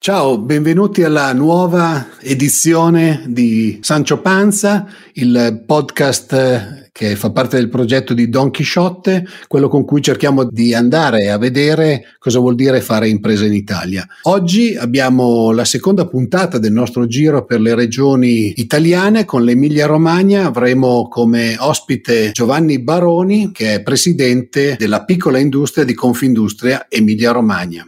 Ciao, benvenuti alla nuova edizione di Sancio Panza, il podcast eh, che fa parte del progetto di Don Chisciotte, quello con cui cerchiamo di andare a vedere cosa vuol dire fare impresa in Italia. Oggi abbiamo la seconda puntata del nostro giro per le regioni italiane con l'Emilia Romagna. Avremo come ospite Giovanni Baroni, che è presidente della piccola industria di Confindustria Emilia Romagna.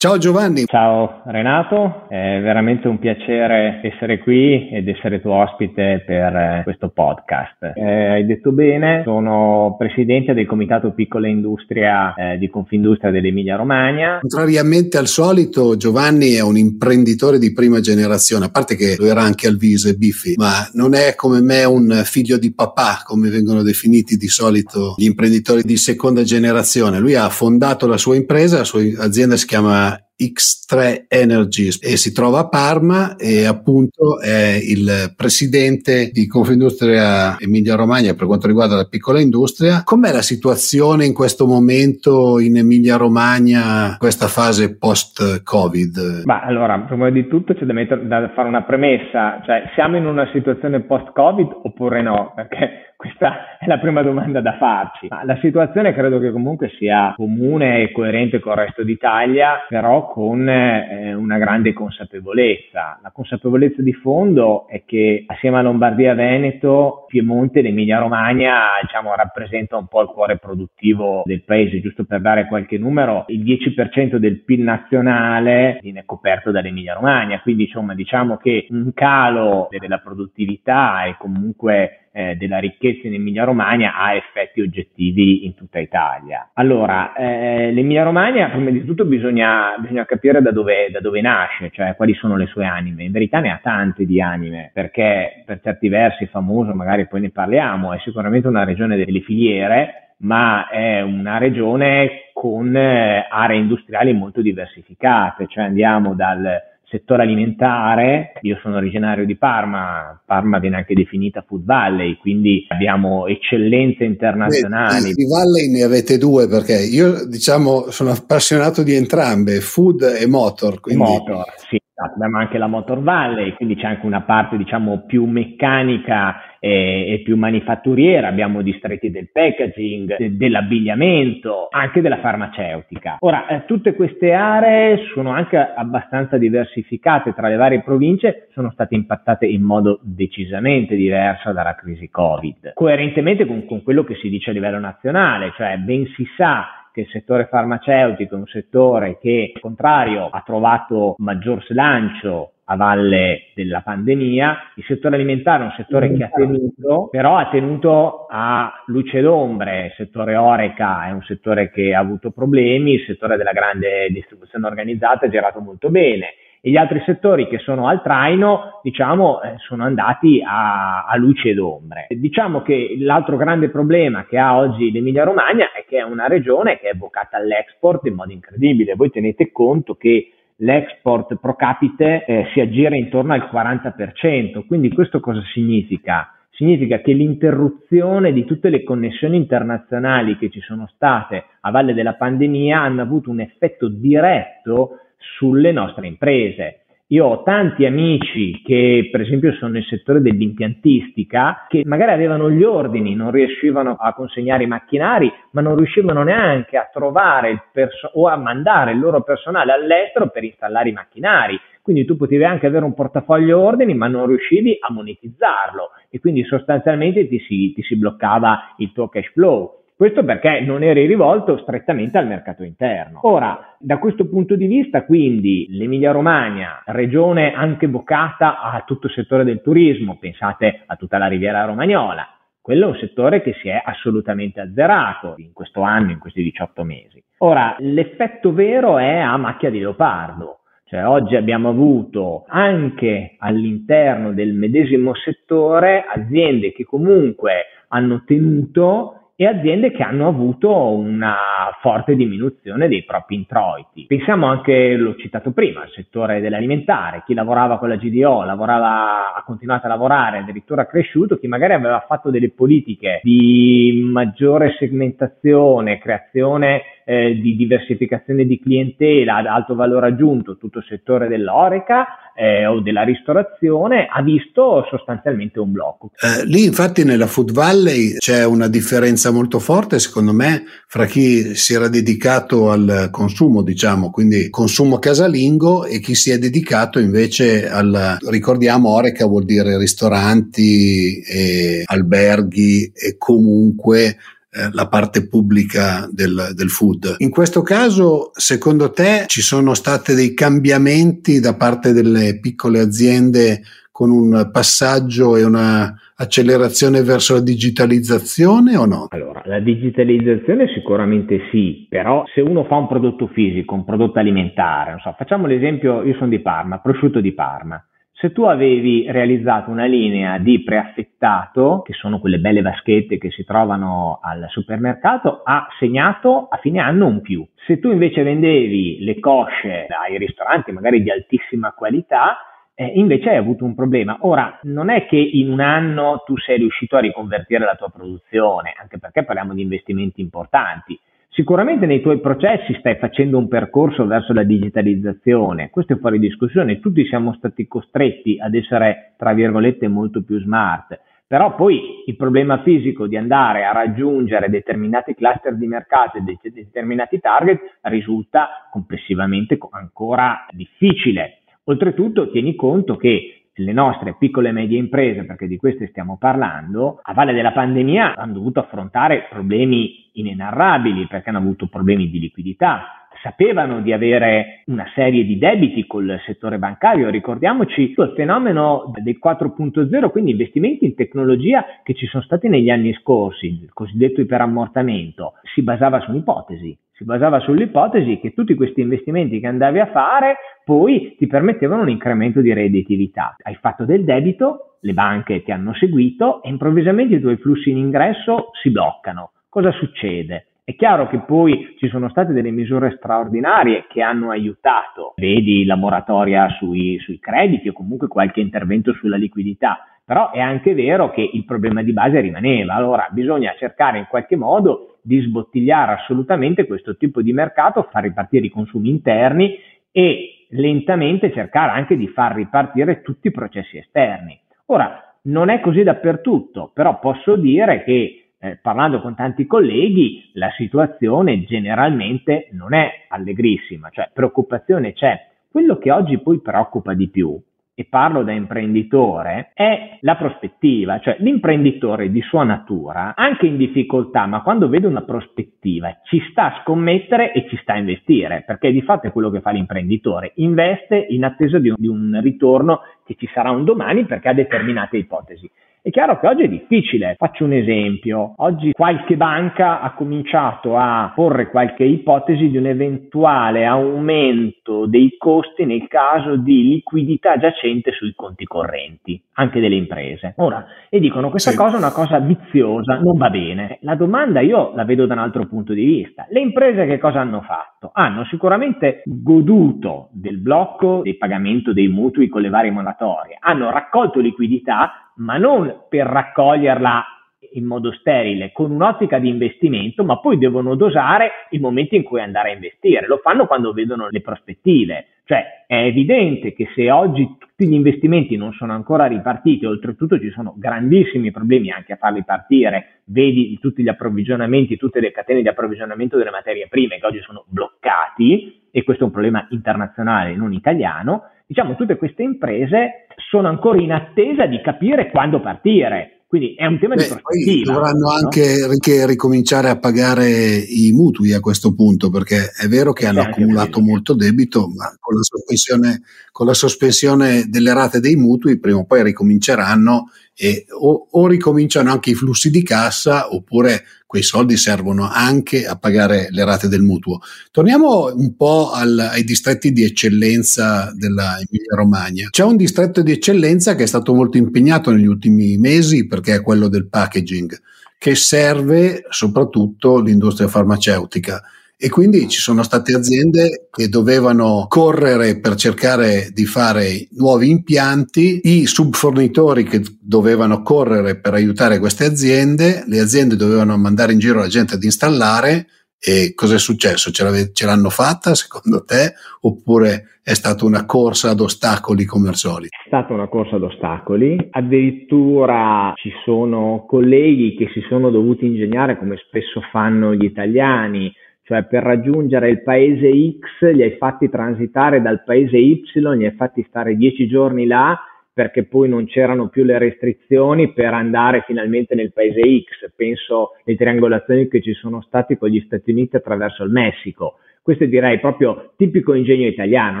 Ciao Giovanni. Ciao Renato, è veramente un piacere essere qui ed essere tuo ospite per eh, questo podcast. Eh, hai detto bene, sono presidente del Comitato Piccola Industria eh, di Confindustria dell'Emilia Romagna. Contrariamente al solito, Giovanni è un imprenditore di prima generazione, a parte che lo era anche al viso e biffi, ma non è come me un figlio di papà, come vengono definiti di solito gli imprenditori di seconda generazione. Lui ha fondato la sua impresa, la sua azienda si chiama X3 Energies e si trova a Parma e appunto è il presidente di Confindustria Emilia Romagna per quanto riguarda la piccola industria. Com'è la situazione in questo momento in Emilia Romagna, questa fase post-Covid? Ma allora, prima di tutto c'è da, mettere, da fare una premessa, cioè siamo in una situazione post-Covid oppure no? Perché questa è la prima domanda da farci. Ma la situazione credo che comunque sia comune e coerente con il resto d'Italia, però con eh, una grande consapevolezza. La consapevolezza di fondo è che assieme a Lombardia Veneto, Piemonte ed Emilia Romagna diciamo, rappresenta un po' il cuore produttivo del paese. Giusto per dare qualche numero, il 10% del PIL nazionale viene coperto dall'Emilia Romagna, quindi insomma diciamo che un calo della produttività e comunque eh, della ricchezza in Emilia Romagna ha effetti oggettivi in tutta Italia. Allora, eh, l'Emilia Romagna, prima di tutto bisogna, bisogna capire da dove, da dove, nasce, cioè quali sono le sue anime. In verità ne ha tante di anime, perché per certi versi è famoso, magari poi ne parliamo, è sicuramente una regione delle filiere, ma è una regione con eh, aree industriali molto diversificate, cioè andiamo dal settore alimentare, io sono originario di Parma, Parma viene anche definita Food Valley, quindi abbiamo eccellenze internazionali. Di Valley ne avete due perché io diciamo sono appassionato di entrambe, food e motor. Quindi... Motor, sì. Esatto, abbiamo anche la Motor Valley, quindi c'è anche una parte diciamo più meccanica e, e più manifatturiera, abbiamo distretti del packaging, de, dell'abbigliamento, anche della farmaceutica. Ora, eh, tutte queste aree sono anche abbastanza diversificate tra le varie province, sono state impattate in modo decisamente diverso dalla crisi Covid, coerentemente con, con quello che si dice a livello nazionale, cioè ben si sa che il settore farmaceutico è un settore che, al contrario, ha trovato maggior slancio a valle della pandemia. Il settore alimentare è un settore che ha tenuto, però ha tenuto a luce d'ombre. Il settore Oreca è un settore che ha avuto problemi, il settore della grande distribuzione organizzata è girato molto bene e gli altri settori che sono al traino, diciamo, eh, sono andati a, a luce ed ombre. Diciamo che l'altro grande problema che ha oggi l'Emilia Romagna è che è una regione che è vocata all'export in modo incredibile. Voi tenete conto che l'export pro capite eh, si aggira intorno al 40%, quindi questo cosa significa? Significa che l'interruzione di tutte le connessioni internazionali che ci sono state a valle della pandemia hanno avuto un effetto diretto sulle nostre imprese. Io ho tanti amici che per esempio sono nel settore dell'impiantistica che magari avevano gli ordini, non riuscivano a consegnare i macchinari, ma non riuscivano neanche a trovare perso- o a mandare il loro personale all'estero per installare i macchinari. Quindi tu potevi anche avere un portafoglio ordini, ma non riuscivi a monetizzarlo e quindi sostanzialmente ti si, ti si bloccava il tuo cash flow. Questo perché non eri rivolto strettamente al mercato interno. Ora, da questo punto di vista, quindi, l'Emilia Romagna, regione anche vocata a tutto il settore del turismo, pensate a tutta la riviera romagnola, quello è un settore che si è assolutamente azzerato in questo anno, in questi 18 mesi. Ora, l'effetto vero è a macchia di leopardo. Cioè, oggi abbiamo avuto anche all'interno del medesimo settore aziende che comunque hanno tenuto e aziende che hanno avuto una forte diminuzione dei propri introiti. Pensiamo anche, l'ho citato prima, al settore dell'alimentare, chi lavorava con la GDO lavorava, ha continuato a lavorare, addirittura cresciuto, chi magari aveva fatto delle politiche di maggiore segmentazione, creazione eh, di diversificazione di clientela ad alto valore aggiunto, tutto il settore dell'oreca eh, o della ristorazione, ha visto sostanzialmente un blocco. Eh, lì infatti nella Food Valley c'è una differenza molto forte secondo me fra chi si era dedicato al consumo, diciamo, quindi consumo casalingo e chi si è dedicato invece al, ricordiamo Oreca vuol dire ristoranti e alberghi e comunque eh, la parte pubblica del, del, food. In questo caso, secondo te, ci sono stati dei cambiamenti da parte delle piccole aziende con un passaggio e una accelerazione verso la digitalizzazione o no? Allora, la digitalizzazione sicuramente sì, però se uno fa un prodotto fisico, un prodotto alimentare, non so, facciamo l'esempio, io sono di Parma, prosciutto di Parma. Se tu avevi realizzato una linea di preaffettato, che sono quelle belle vaschette che si trovano al supermercato, ha segnato a fine anno un più. Se tu invece vendevi le cosce ai ristoranti, magari di altissima qualità, eh, invece hai avuto un problema. Ora, non è che in un anno tu sei riuscito a riconvertire la tua produzione, anche perché parliamo di investimenti importanti. Sicuramente nei tuoi processi stai facendo un percorso verso la digitalizzazione, questo è fuori discussione, tutti siamo stati costretti ad essere, tra virgolette, molto più smart, però poi il problema fisico di andare a raggiungere determinati cluster di mercato e determinati target risulta complessivamente ancora difficile. Oltretutto tieni conto che le nostre piccole e medie imprese, perché di queste stiamo parlando, a valle della pandemia hanno dovuto affrontare problemi inenarrabili perché hanno avuto problemi di liquidità, sapevano di avere una serie di debiti col settore bancario. Ricordiamoci il fenomeno del 4.0, quindi investimenti in tecnologia che ci sono stati negli anni scorsi, il cosiddetto iperammortamento, si basava su un'ipotesi. Si basava sull'ipotesi che tutti questi investimenti che andavi a fare poi ti permettevano un incremento di redditività. Hai fatto del debito, le banche ti hanno seguito e improvvisamente i tuoi flussi in ingresso si bloccano. Cosa succede? È chiaro che poi ci sono state delle misure straordinarie che hanno aiutato, vedi la moratoria sui, sui crediti o comunque qualche intervento sulla liquidità, però è anche vero che il problema di base rimaneva, allora bisogna cercare in qualche modo di sbottigliare assolutamente questo tipo di mercato, far ripartire i consumi interni e lentamente cercare anche di far ripartire tutti i processi esterni. Ora, non è così dappertutto, però posso dire che eh, parlando con tanti colleghi, la situazione generalmente non è allegrissima, cioè preoccupazione c'è. Quello che oggi poi preoccupa di più e parlo da imprenditore, è la prospettiva, cioè l'imprenditore di sua natura, anche in difficoltà, ma quando vede una prospettiva, ci sta a scommettere e ci sta a investire, perché di fatto è quello che fa l'imprenditore, investe in attesa di un, di un ritorno che ci sarà un domani perché ha determinate ipotesi. È chiaro che oggi è difficile, faccio un esempio, oggi qualche banca ha cominciato a porre qualche ipotesi di un eventuale aumento dei costi nel caso di liquidità giacente sui conti correnti, anche delle imprese. Ora, e dicono questa sì. cosa è una cosa viziosa, non va bene. La domanda io la vedo da un altro punto di vista. Le imprese che cosa hanno fatto? Hanno sicuramente goduto del blocco del pagamento dei mutui con le varie moratorie, hanno raccolto liquidità ma non per raccoglierla in modo sterile, con un'ottica di investimento, ma poi devono dosare il momento in cui andare a investire. Lo fanno quando vedono le prospettive. Cioè è evidente che se oggi tutti gli investimenti non sono ancora ripartiti, oltretutto ci sono grandissimi problemi anche a farli partire, vedi tutti gli approvvigionamenti, tutte le catene di approvvigionamento delle materie prime che oggi sono bloccati, e questo è un problema internazionale, non italiano, diciamo tutte queste imprese sono ancora in attesa di capire quando partire. Quindi è un tema Beh, di prospettiva. Dovranno anche no? ricominciare a pagare i mutui a questo punto, perché è vero che hanno accumulato molto debito, ma con la, sospensione, con la sospensione delle rate dei mutui prima o poi ricominceranno e o, o ricominciano anche i flussi di cassa oppure quei soldi servono anche a pagare le rate del mutuo. Torniamo un po' al, ai distretti di eccellenza della Emilia Romagna. C'è un distretto di eccellenza che è stato molto impegnato negli ultimi mesi perché è quello del packaging che serve soprattutto l'industria farmaceutica e quindi ci sono state aziende che dovevano correre per cercare di fare nuovi impianti, i subfornitori che dovevano correre per aiutare queste aziende, le aziende dovevano mandare in giro la gente ad installare e cosa è successo? Ce, ce l'hanno fatta secondo te oppure è stata una corsa ad ostacoli come al solito? È stata una corsa ad ostacoli, addirittura ci sono colleghi che si sono dovuti ingegnare come spesso fanno gli italiani cioè per raggiungere il paese X li hai fatti transitare dal paese Y, li hai fatti stare dieci giorni là perché poi non c'erano più le restrizioni per andare finalmente nel paese X. Penso alle triangolazioni che ci sono state con gli Stati Uniti attraverso il Messico. Questo è direi proprio tipico ingegno italiano,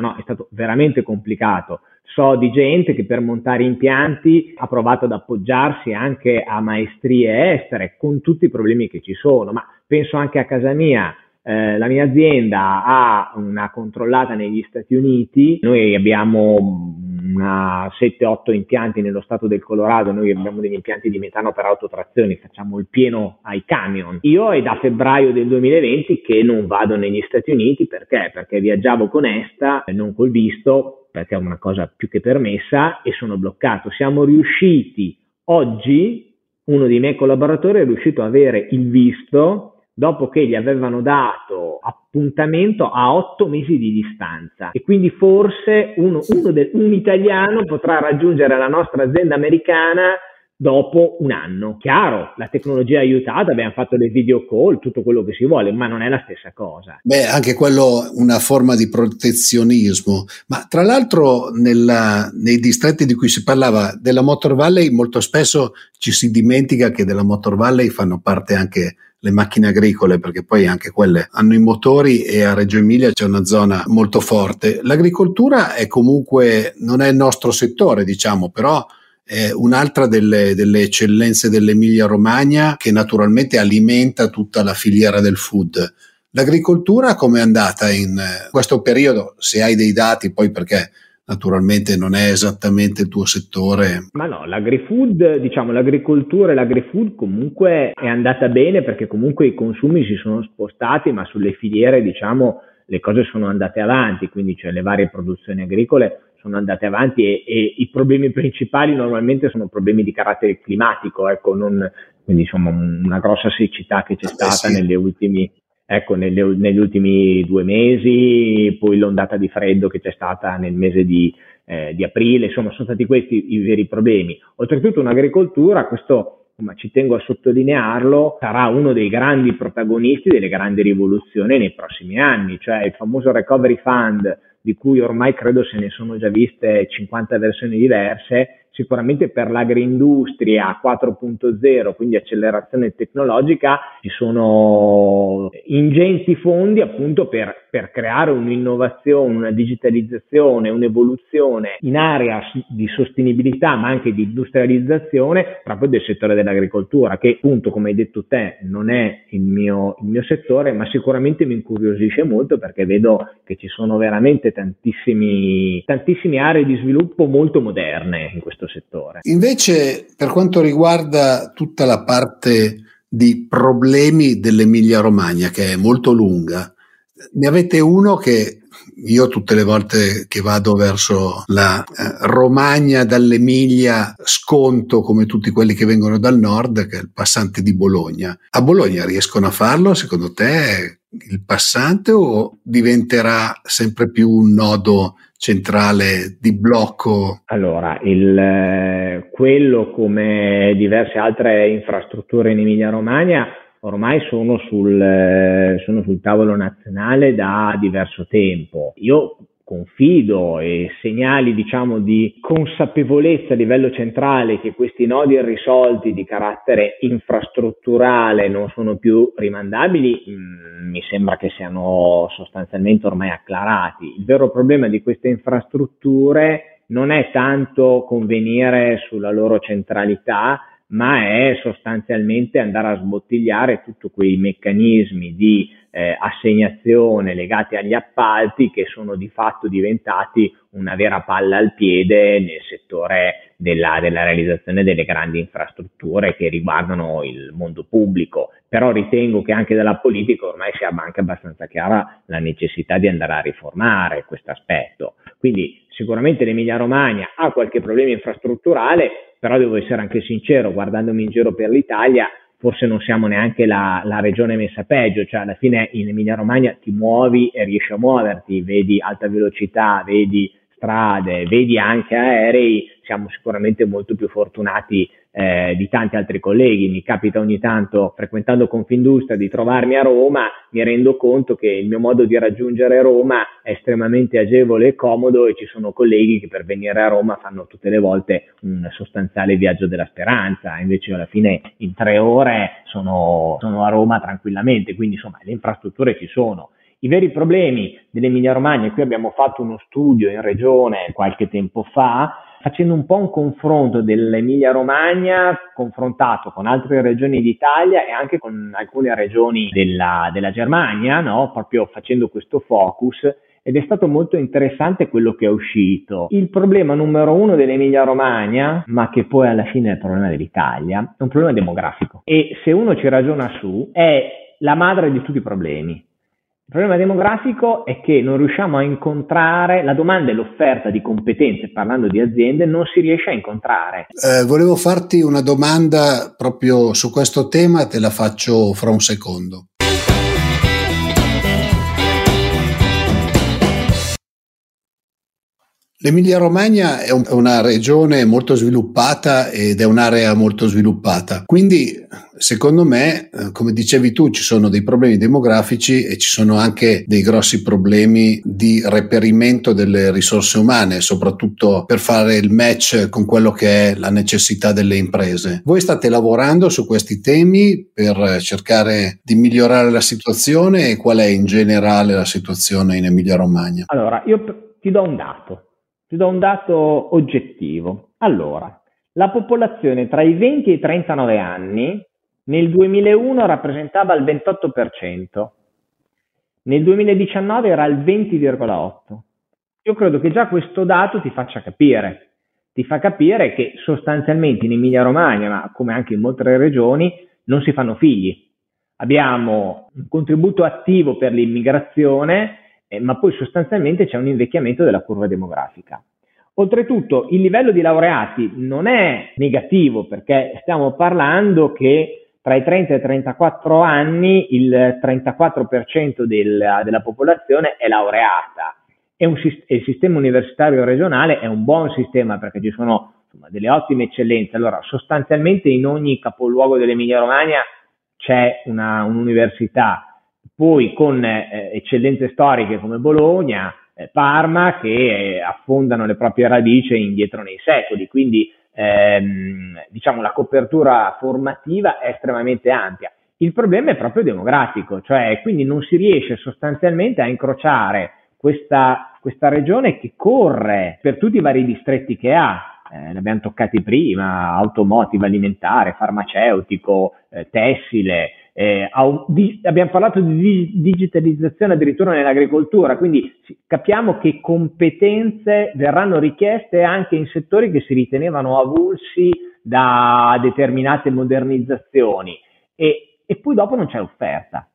no? È stato veramente complicato. So di gente che per montare impianti ha provato ad appoggiarsi anche a maestrie estere con tutti i problemi che ci sono, ma penso anche a casa mia eh, la mia azienda ha una controllata negli Stati Uniti, noi abbiamo una 7-8 impianti nello stato del Colorado, noi abbiamo degli impianti di metano per autotrazione, facciamo il pieno ai camion. Io è da febbraio del 2020 che non vado negli Stati Uniti perché? Perché viaggiavo con ESTA, non col visto, perché è una cosa più che permessa e sono bloccato. Siamo riusciti oggi, uno dei miei collaboratori è riuscito ad avere il visto dopo che gli avevano dato appuntamento a otto mesi di distanza e quindi forse uno, uno de, un italiano potrà raggiungere la nostra azienda americana dopo un anno. Chiaro, la tecnologia ha aiutato, abbiamo fatto dei video call, tutto quello che si vuole, ma non è la stessa cosa. Beh, anche quello è una forma di protezionismo, ma tra l'altro nella, nei distretti di cui si parlava della Motor Valley molto spesso ci si dimentica che della Motor Valley fanno parte anche le macchine agricole, perché poi anche quelle hanno i motori e a Reggio Emilia c'è una zona molto forte. L'agricoltura è comunque, non è il nostro settore, diciamo, però è un'altra delle, delle eccellenze dell'Emilia Romagna che naturalmente alimenta tutta la filiera del food. L'agricoltura come è andata in questo periodo? Se hai dei dati, poi perché naturalmente non è esattamente il tuo settore. Ma no, l'agrifood, diciamo l'agricoltura e l'agrifood comunque è andata bene perché comunque i consumi si sono spostati, ma sulle filiere diciamo le cose sono andate avanti, quindi cioè le varie produzioni agricole sono andate avanti e, e i problemi principali normalmente sono problemi di carattere climatico, ecco, non, quindi insomma una grossa siccità che c'è eh stata sì. negli ultimi ecco, nelle, negli ultimi due mesi, poi l'ondata di freddo che c'è stata nel mese di, eh, di aprile, insomma sono stati questi i veri problemi. Oltretutto un'agricoltura, questo ma ci tengo a sottolinearlo, sarà uno dei grandi protagonisti delle grandi rivoluzioni nei prossimi anni, cioè il famoso Recovery Fund di cui ormai credo se ne sono già viste 50 versioni diverse, sicuramente per l'agroindustria 4.0, quindi accelerazione tecnologica, ci sono ingenti fondi appunto per, per creare un'innovazione, una digitalizzazione, un'evoluzione in area di sostenibilità ma anche di industrializzazione proprio del settore dell'agricoltura che appunto come hai detto te non è il mio, il mio settore ma sicuramente mi incuriosisce molto perché vedo che ci sono veramente tantissime aree di sviluppo molto moderne in questo settore. Invece, per quanto riguarda tutta la parte di problemi dell'Emilia Romagna, che è molto lunga, ne avete uno che io tutte le volte che vado verso la eh, Romagna dall'Emilia sconto come tutti quelli che vengono dal nord, che è il passante di Bologna. A Bologna riescono a farlo secondo te il passante o diventerà sempre più un nodo centrale di blocco? Allora, il, eh, quello come diverse altre infrastrutture in Emilia Romagna ormai sono sul, eh, sono sul tavolo nazionale da diverso tempo. Io confido e segnali diciamo di consapevolezza a livello centrale che questi nodi irrisolti di carattere infrastrutturale non sono più rimandabili mm, mi sembra che siano sostanzialmente ormai acclarati. Il vero problema di queste infrastrutture non è tanto convenire sulla loro centralità ma è sostanzialmente andare a sbottigliare tutti quei meccanismi di eh, assegnazione legati agli appalti che sono di fatto diventati una vera palla al piede nel settore della, della, realizzazione delle grandi infrastrutture che riguardano il mondo pubblico. Però ritengo che anche dalla politica ormai sia anche abbastanza chiara la necessità di andare a riformare questo aspetto. Quindi sicuramente l'Emilia Romagna ha qualche problema infrastrutturale, però devo essere anche sincero, guardandomi in giro per l'Italia, forse non siamo neanche la, la, regione messa peggio, cioè alla fine in Emilia Romagna ti muovi e riesci a muoverti, vedi alta velocità, vedi strade, vedi anche aerei, siamo sicuramente molto più fortunati eh, di tanti altri colleghi. Mi capita ogni tanto, frequentando Confindustria, di trovarmi a Roma, mi rendo conto che il mio modo di raggiungere Roma è estremamente agevole e comodo e ci sono colleghi che per venire a Roma fanno tutte le volte un sostanziale viaggio della speranza, invece alla fine in tre ore sono, sono a Roma tranquillamente, quindi insomma le infrastrutture ci sono. I veri problemi dell'Emilia Romagna, qui abbiamo fatto uno studio in regione qualche tempo fa, facendo un po' un confronto dell'Emilia Romagna confrontato con altre regioni d'Italia e anche con alcune regioni della, della Germania, no? proprio facendo questo focus ed è stato molto interessante quello che è uscito. Il problema numero uno dell'Emilia Romagna, ma che poi alla fine è il problema dell'Italia, è un problema demografico e se uno ci ragiona su è la madre di tutti i problemi. Il problema demografico è che non riusciamo a incontrare la domanda e l'offerta di competenze, parlando di aziende, non si riesce a incontrare. Eh, volevo farti una domanda proprio su questo tema, te la faccio fra un secondo. L'Emilia Romagna è, un, è, una regione molto sviluppata ed è un'area molto sviluppata. Quindi, secondo me, eh, come dicevi tu, ci sono dei problemi demografici e ci sono anche dei grossi problemi di reperimento delle risorse umane, soprattutto per fare il match con quello che è la necessità delle imprese. Voi state lavorando su questi temi per cercare di migliorare la situazione e qual è in generale la situazione in Emilia Romagna? Allora, io ti do un dato ti do un dato oggettivo. Allora, la popolazione tra i 20 e i 39 anni nel 2001 rappresentava il 28%, nel 2019 era il 20,8%. Io credo che già questo dato ti faccia capire, ti fa capire che sostanzialmente in Emilia Romagna, ma come anche in molte regioni, non si fanno figli. Abbiamo un contributo attivo per l'immigrazione, eh, ma poi sostanzialmente c'è un invecchiamento della curva demografica. Oltretutto il livello di laureati non è negativo perché stiamo parlando che tra i 30 e i 34 anni il 34% della, della popolazione è laureata e un, il sistema universitario regionale è un buon sistema perché ci sono insomma, delle ottime eccellenze. Allora, sostanzialmente in ogni capoluogo dell'Emilia Romagna c'è una, un'università poi con eh, eccellenze storiche come Bologna, eh, Parma, che eh, affondano le proprie radici indietro nei secoli, quindi ehm, diciamo la copertura formativa è estremamente ampia. Il problema è proprio demografico, cioè quindi non si riesce sostanzialmente a incrociare questa, questa regione che corre per tutti i vari distretti che ha, eh, ne abbiamo toccati prima, automotive, alimentare, farmaceutico, eh, tessile, eh, abbiamo parlato di digitalizzazione addirittura nell'agricoltura, quindi capiamo che competenze verranno richieste anche in settori che si ritenevano avulsi da determinate modernizzazioni e, e poi dopo non c'è offerta.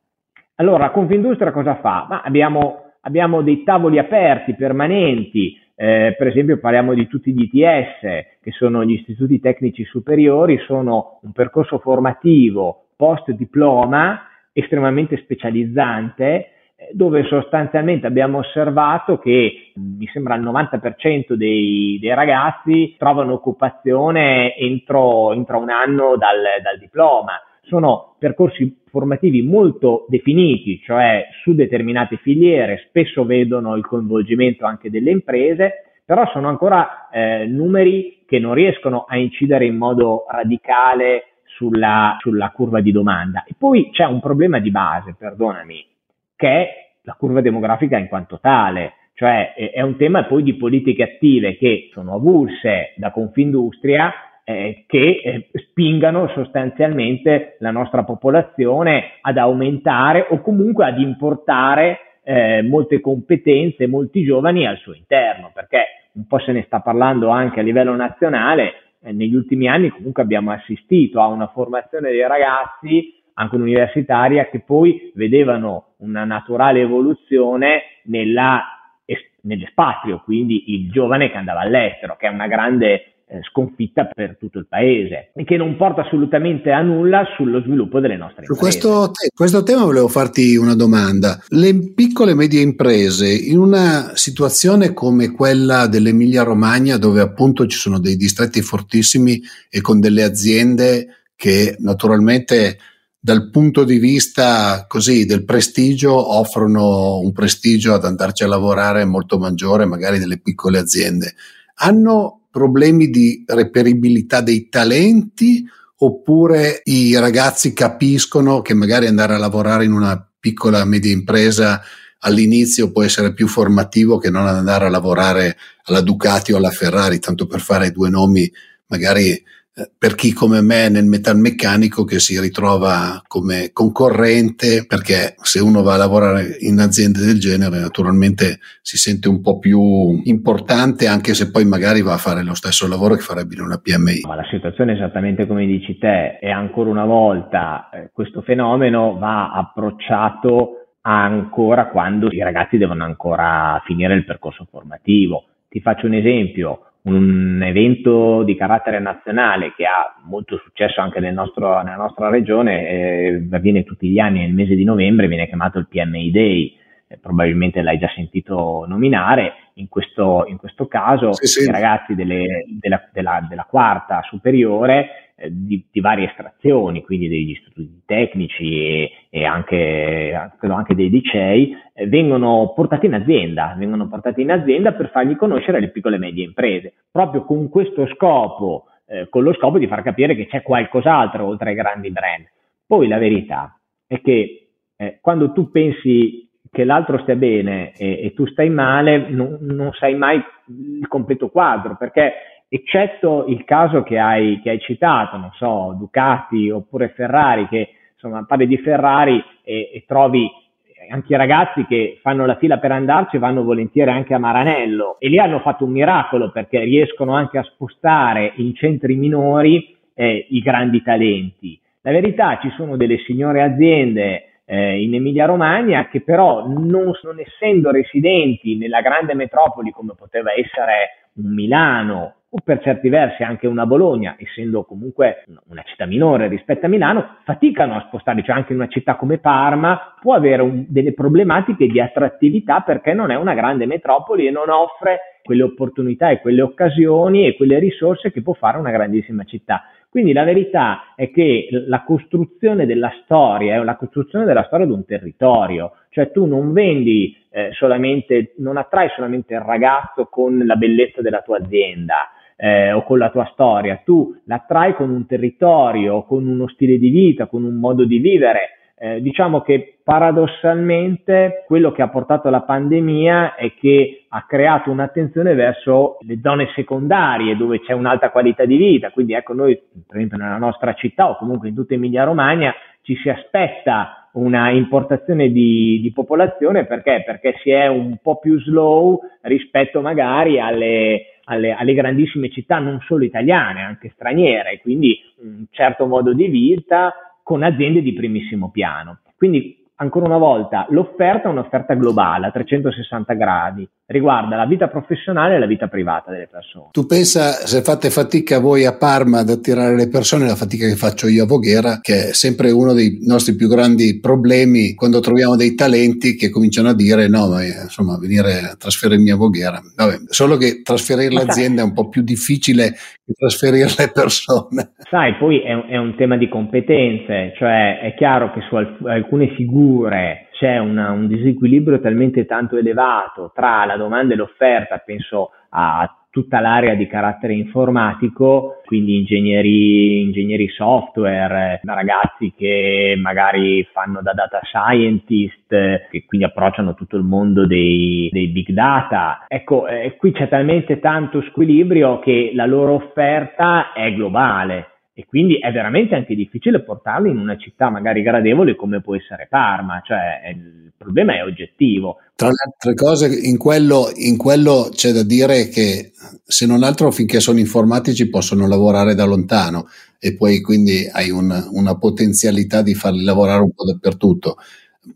Allora, Confindustria cosa fa? Ma abbiamo, abbiamo dei tavoli aperti, permanenti, eh, per esempio parliamo di tutti gli ITS, che sono gli istituti tecnici superiori, sono un percorso formativo post diploma estremamente specializzante dove sostanzialmente abbiamo osservato che mi sembra il 90% dei, dei ragazzi trovano occupazione entro, entro un anno dal, dal diploma. Sono percorsi formativi molto definiti, cioè su determinate filiere, spesso vedono il coinvolgimento anche delle imprese, però sono ancora eh, numeri che non riescono a incidere in modo radicale sulla, sulla curva di domanda. E poi c'è un problema di base, perdonami, che è la curva demografica in quanto tale, cioè è un tema poi di politiche attive che sono avulse da Confindustria, eh, che eh, spingano sostanzialmente la nostra popolazione ad aumentare o comunque ad importare eh, molte competenze, molti giovani al suo interno, perché un po' se ne sta parlando anche a livello nazionale, eh, negli ultimi anni comunque abbiamo assistito a una formazione dei ragazzi anche universitaria che poi vedevano una naturale evoluzione nella, nell'espatrio, quindi il giovane che andava all'estero, che è una grande eh, sconfitta per tutto il paese e che non porta assolutamente a nulla sullo sviluppo delle nostre Su imprese. Questo, te- questo tema volevo farti una domanda. Le piccole e medie imprese in una situazione come quella dell'Emilia Romagna dove appunto ci sono dei distretti fortissimi e con delle aziende che naturalmente dal punto di vista così del prestigio offrono un prestigio ad andarci a lavorare molto maggiore magari delle piccole aziende. Hanno problemi di reperibilità dei talenti oppure i ragazzi capiscono che magari andare a lavorare in una piccola media impresa all'inizio può essere più formativo che non andare a lavorare alla Ducati o alla Ferrari, tanto per fare due nomi magari per chi come me nel metalmeccanico che si ritrova come concorrente perché se uno va a lavorare in aziende del genere naturalmente si sente un po' più importante anche se poi magari va a fare lo stesso lavoro che farebbe in una PMI. Ma la situazione è esattamente come dici te e ancora una volta eh, questo fenomeno va approcciato ancora quando i ragazzi devono ancora finire il percorso formativo. Ti faccio un esempio, un evento di carattere nazionale che ha molto successo anche nel nostro, nella nostra regione, eh, avviene tutti gli anni nel mese di novembre, viene chiamato il PMI Day, eh, probabilmente l'hai già sentito nominare, in questo, in questo caso sì, sì. i ragazzi delle, della, della, della, quarta superiore eh, di, di, varie estrazioni, quindi degli istituti tecnici e, e anche, anche, dei licei, eh, vengono portati in azienda, vengono portati in azienda per fargli conoscere le piccole e medie imprese, proprio con questo scopo, eh, con lo scopo di far capire che c'è qualcos'altro oltre ai grandi brand. Poi la verità è che eh, quando tu pensi che l'altro stia bene e, e tu stai male, non, non, sai mai il completo quadro, perché eccetto il caso che hai, che hai citato, non so, Ducati oppure Ferrari, che insomma parli di Ferrari e, e trovi anche i ragazzi che fanno la fila per andarci vanno volentieri anche a Maranello e lì hanno fatto un miracolo perché riescono anche a spostare in centri minori eh, i grandi talenti. La verità ci sono delle signore aziende eh, in Emilia Romagna che però non, non essendo residenti nella grande metropoli come poteva essere un Milano o per certi versi anche una Bologna, essendo comunque una città minore rispetto a Milano, faticano a spostare, cioè anche una città come Parma può avere un, delle problematiche di attrattività perché non è una grande metropoli e non offre quelle opportunità e quelle occasioni e quelle risorse che può fare una grandissima città. Quindi la verità è che la costruzione della storia è la costruzione della storia di un territorio, cioè tu non vendi eh, solamente, non attrai solamente il ragazzo con la bellezza della tua azienda, eh, o con la tua storia, tu l'attrai con un territorio, con uno stile di vita, con un modo di vivere. Eh, diciamo che paradossalmente quello che ha portato la pandemia è che ha creato un'attenzione verso le zone secondarie dove c'è un'alta qualità di vita. Quindi ecco noi, per esempio nella nostra città o comunque in tutta Emilia Romagna, ci si aspetta una importazione di, di, popolazione perché? Perché si è un po' più slow rispetto magari alle, alle, alle, grandissime città, non solo italiane, anche straniere, quindi un certo modo di vita con aziende di primissimo piano. Quindi ancora una volta, l'offerta è un'offerta globale a 360 gradi, riguarda la vita professionale e la vita privata delle persone. Tu pensa, se fate fatica voi a Parma ad attirare le persone, la fatica che faccio io a Voghera, che è sempre uno dei nostri più grandi problemi quando troviamo dei talenti che cominciano a dire no, ma insomma, venire a trasferirmi a Voghera. Vabbè, solo che trasferire l'azienda è un po' più difficile che trasferire le persone. Sai, poi è un, è un tema di competenze, cioè è chiaro che su alcune figure c'è una, un disequilibrio talmente tanto elevato tra la domanda e l'offerta, penso a tutta l'area di carattere informatico, quindi ingegneri, ingegneri software, ragazzi che magari fanno da data scientist, che quindi approcciano tutto il mondo dei, dei big data. Ecco, eh, qui c'è talmente tanto squilibrio che la loro offerta è globale e quindi è veramente anche difficile portarli in una città magari gradevole come può essere Parma, cioè il problema è oggettivo. Tra le altre cose, in quello, in quello c'è da dire che se non altro finché sono informatici possono lavorare da lontano e poi quindi hai un, una potenzialità di farli lavorare un po' dappertutto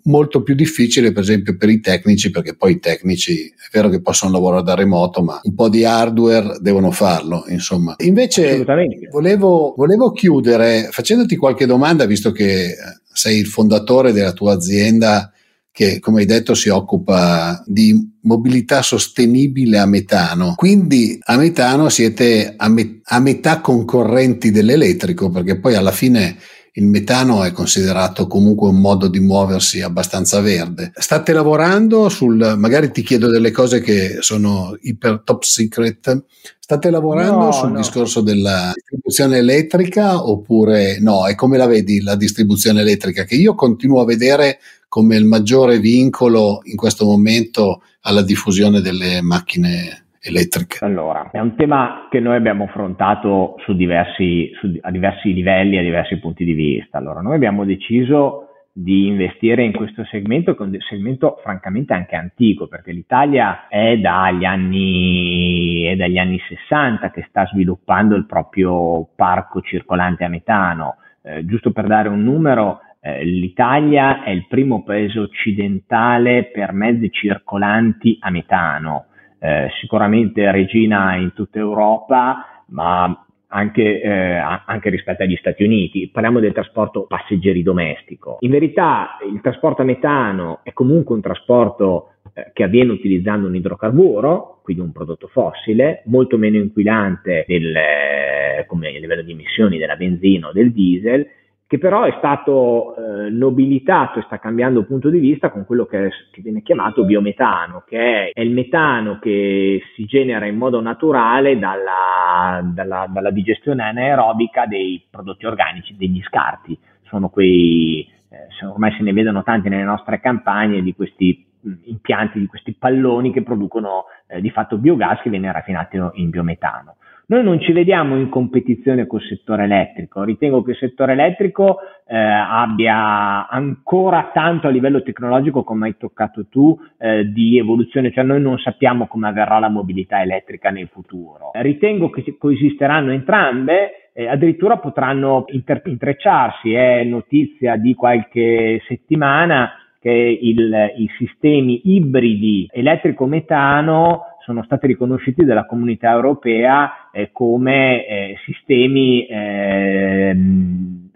molto più difficile per esempio per i tecnici perché poi i tecnici è vero che possono lavorare da remoto ma un po' di hardware devono farlo insomma invece volevo, volevo chiudere facendoti qualche domanda visto che sei il fondatore della tua azienda che come hai detto si occupa di mobilità sostenibile a metano. Quindi a metano siete a, me- a metà concorrenti dell'elettrico perché poi alla fine il metano è considerato comunque un modo di muoversi abbastanza verde. State lavorando sul, magari ti chiedo delle cose che sono iper top secret, state lavorando no, sul no. discorso della distribuzione elettrica oppure no? E come la vedi la distribuzione elettrica? Che io continuo a vedere come il maggiore vincolo in questo momento alla diffusione delle macchine elettriche? Allora, è un tema che noi abbiamo affrontato su diversi, su, a diversi livelli, a diversi punti di vista. Allora, noi abbiamo deciso di investire in questo segmento, che è un segmento francamente anche antico, perché l'Italia è dagli anni, è dagli anni 60 che sta sviluppando il proprio parco circolante a metano. Eh, giusto per dare un numero, eh, l'Italia è il primo paese occidentale per mezzi circolanti a metano eh, sicuramente regina in tutta Europa, ma anche, eh, anche, rispetto agli Stati Uniti. Parliamo del trasporto passeggeri domestico. In verità il trasporto a metano è comunque un trasporto eh, che avviene utilizzando un idrocarburo, quindi un prodotto fossile, molto meno inquinante del, eh, come a livello di emissioni della benzina o del diesel che però è stato eh, nobilitato e sta cambiando punto di vista con quello che, è, che, viene chiamato biometano, che è il metano che si genera in modo naturale dalla, dalla, dalla digestione anaerobica dei prodotti organici, degli scarti. Sono quei, eh, ormai se ne vedono tanti nelle nostre campagne di questi impianti, di questi palloni che producono eh, di fatto biogas che viene raffinato in biometano. Noi non ci vediamo in competizione col settore elettrico, ritengo che il settore elettrico eh, abbia ancora tanto a livello tecnologico, come hai toccato tu, eh, di evoluzione, cioè noi non sappiamo come avverrà la mobilità elettrica nel futuro. Ritengo che coesisteranno entrambe, eh, addirittura potranno inter- intrecciarsi, è notizia di qualche settimana che il, i sistemi ibridi elettrico-metano sono stati riconosciuti dalla comunità europea eh, come eh, sistemi eh,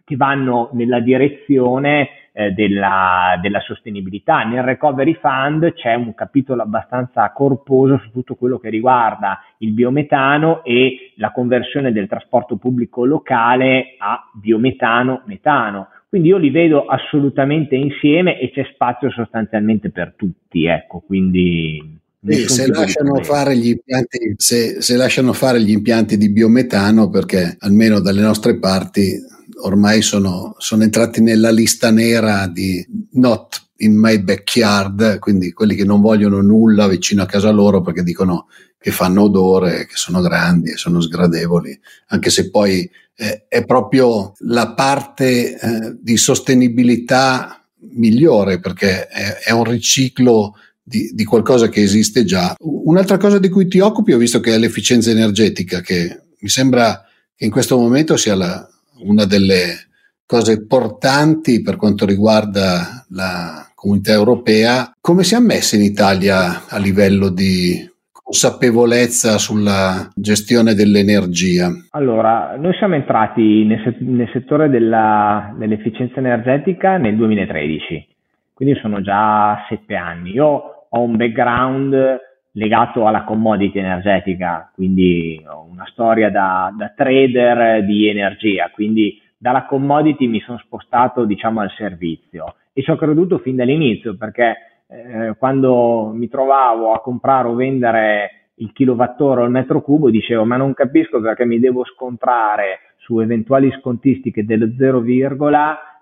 che vanno nella direzione eh, della, della, sostenibilità. Nel Recovery Fund c'è un capitolo abbastanza corposo su tutto quello che riguarda il biometano e la conversione del trasporto pubblico locale a biometano, metano. Quindi io li vedo assolutamente insieme e c'è spazio sostanzialmente per tutti, ecco, quindi sì, se, lasciano impianti, se, se lasciano fare gli impianti di biometano, perché almeno dalle nostre parti ormai sono, sono entrati nella lista nera di not in my backyard, quindi quelli che non vogliono nulla vicino a casa loro perché dicono che fanno odore, che sono grandi e sono sgradevoli, anche se poi eh, è proprio la parte eh, di sostenibilità migliore perché è, è un riciclo di, di, qualcosa che esiste già. Un'altra cosa di cui ti occupi ho visto che è l'efficienza energetica, che mi sembra che in questo momento sia la, una delle cose portanti per quanto riguarda la comunità europea. Come si è messa in Italia a livello di consapevolezza sulla gestione dell'energia? Allora, noi siamo entrati nel, settore della, dell'efficienza energetica nel 2013 quindi sono già sette anni. Io ho un background legato alla commodity energetica, quindi ho una storia da, da trader di energia, quindi dalla commodity mi sono spostato diciamo al servizio e ci ho creduto fin dall'inizio perché eh, quando mi trovavo a comprare o vendere il kilowattora o il metro cubo, dicevo ma non capisco perché mi devo scontrare su eventuali scontistiche dello 0,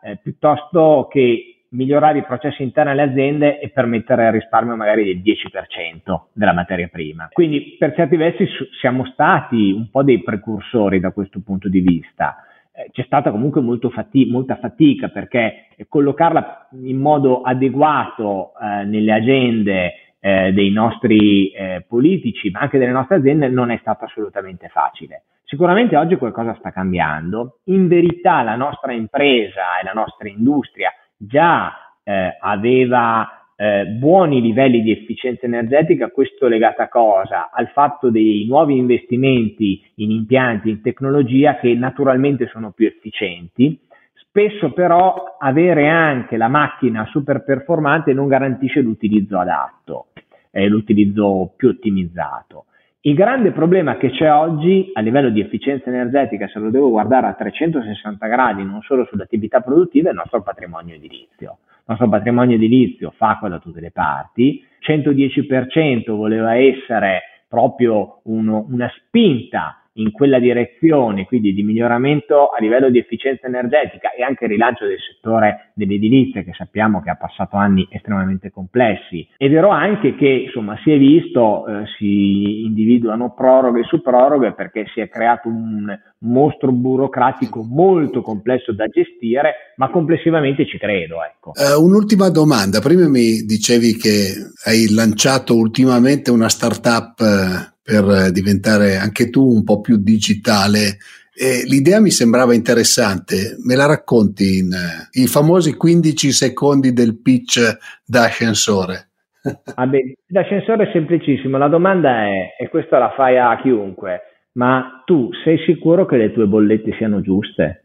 eh, piuttosto che migliorare i processi interni alle aziende e permettere il risparmio magari del 10% della materia prima. Quindi per certi versi siamo stati un po' dei precursori da questo punto di vista. Eh, c'è stata comunque fati- molta fatica perché collocarla in modo adeguato eh, nelle agende eh, dei nostri eh, politici, ma anche delle nostre aziende, non è stato assolutamente facile. Sicuramente oggi qualcosa sta cambiando. In verità la nostra impresa e la nostra industria già eh, aveva eh, buoni livelli di efficienza energetica, questo legato a cosa? Al fatto dei nuovi investimenti in impianti, in tecnologia che naturalmente sono più efficienti. Spesso però avere anche la macchina super performante non garantisce l'utilizzo adatto, eh, l'utilizzo più ottimizzato. Il grande problema che c'è oggi a livello di efficienza energetica, se lo devo guardare a 360 gradi, non solo sull'attività produttiva, è il nostro patrimonio edilizio. Il nostro patrimonio edilizio fa da tutte le parti, 110% voleva essere proprio uno, una spinta in quella direzione, quindi di miglioramento a livello di efficienza energetica e anche rilancio del settore dell'edilizia che sappiamo che ha passato anni estremamente complessi. È vero anche che insomma si è visto, eh, si individuano proroghe su proroghe perché si è creato un mostro burocratico molto complesso da gestire, ma complessivamente ci credo. Ecco. Uh, un'ultima domanda, prima mi dicevi che hai lanciato ultimamente una startup uh, per diventare anche tu un po' più digitale. E l'idea mi sembrava interessante, me la racconti in i famosi 15 secondi del pitch da ascensore? ah beh, l'ascensore è semplicissimo, la domanda è, e questa la fai a chiunque, ma tu sei sicuro che le tue bollette siano giuste?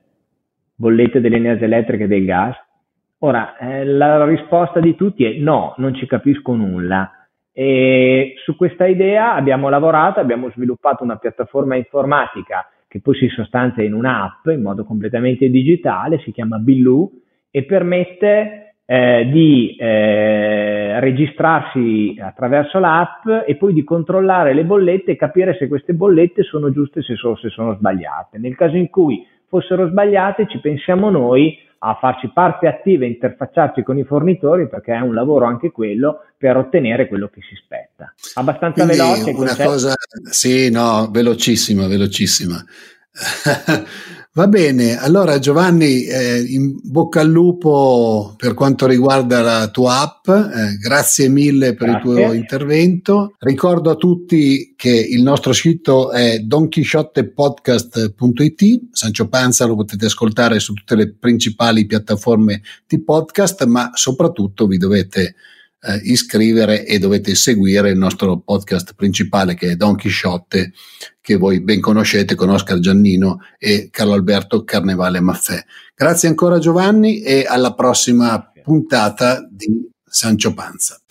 Bollette dell'energia elettrica e del gas? Ora, eh, la risposta di tutti è no, non ci capisco nulla. E su questa idea abbiamo lavorato, abbiamo sviluppato una piattaforma informatica che poi si sostanzia in un'app in modo completamente digitale, si chiama Billu e permette eh, di eh, registrarsi attraverso l'app e poi di controllare le bollette e capire se queste bollette sono giuste se sono, se sono sbagliate. Nel caso in cui fossero sbagliate ci pensiamo noi a farci parte attiva e interfacciarci con i fornitori perché è un lavoro anche quello per ottenere quello che si spetta. Abbastanza Quindi veloce. Una cosa, sì, no, velocissima, velocissima. Va bene, allora Giovanni, eh, in bocca al lupo per quanto riguarda la tua app, eh, grazie mille per grazie. il tuo intervento. Ricordo a tutti che il nostro sito è donchisciottepodcast.it, Sancio Panza lo potete ascoltare su tutte le principali piattaforme di podcast, ma soprattutto vi dovete eh, iscrivere e dovete seguire il nostro podcast principale che è Don Chisciotte, che voi ben conoscete con Oscar Giannino e Carlo Alberto Carnevale Maffè. Grazie ancora Giovanni e alla prossima puntata di Sancio Panza.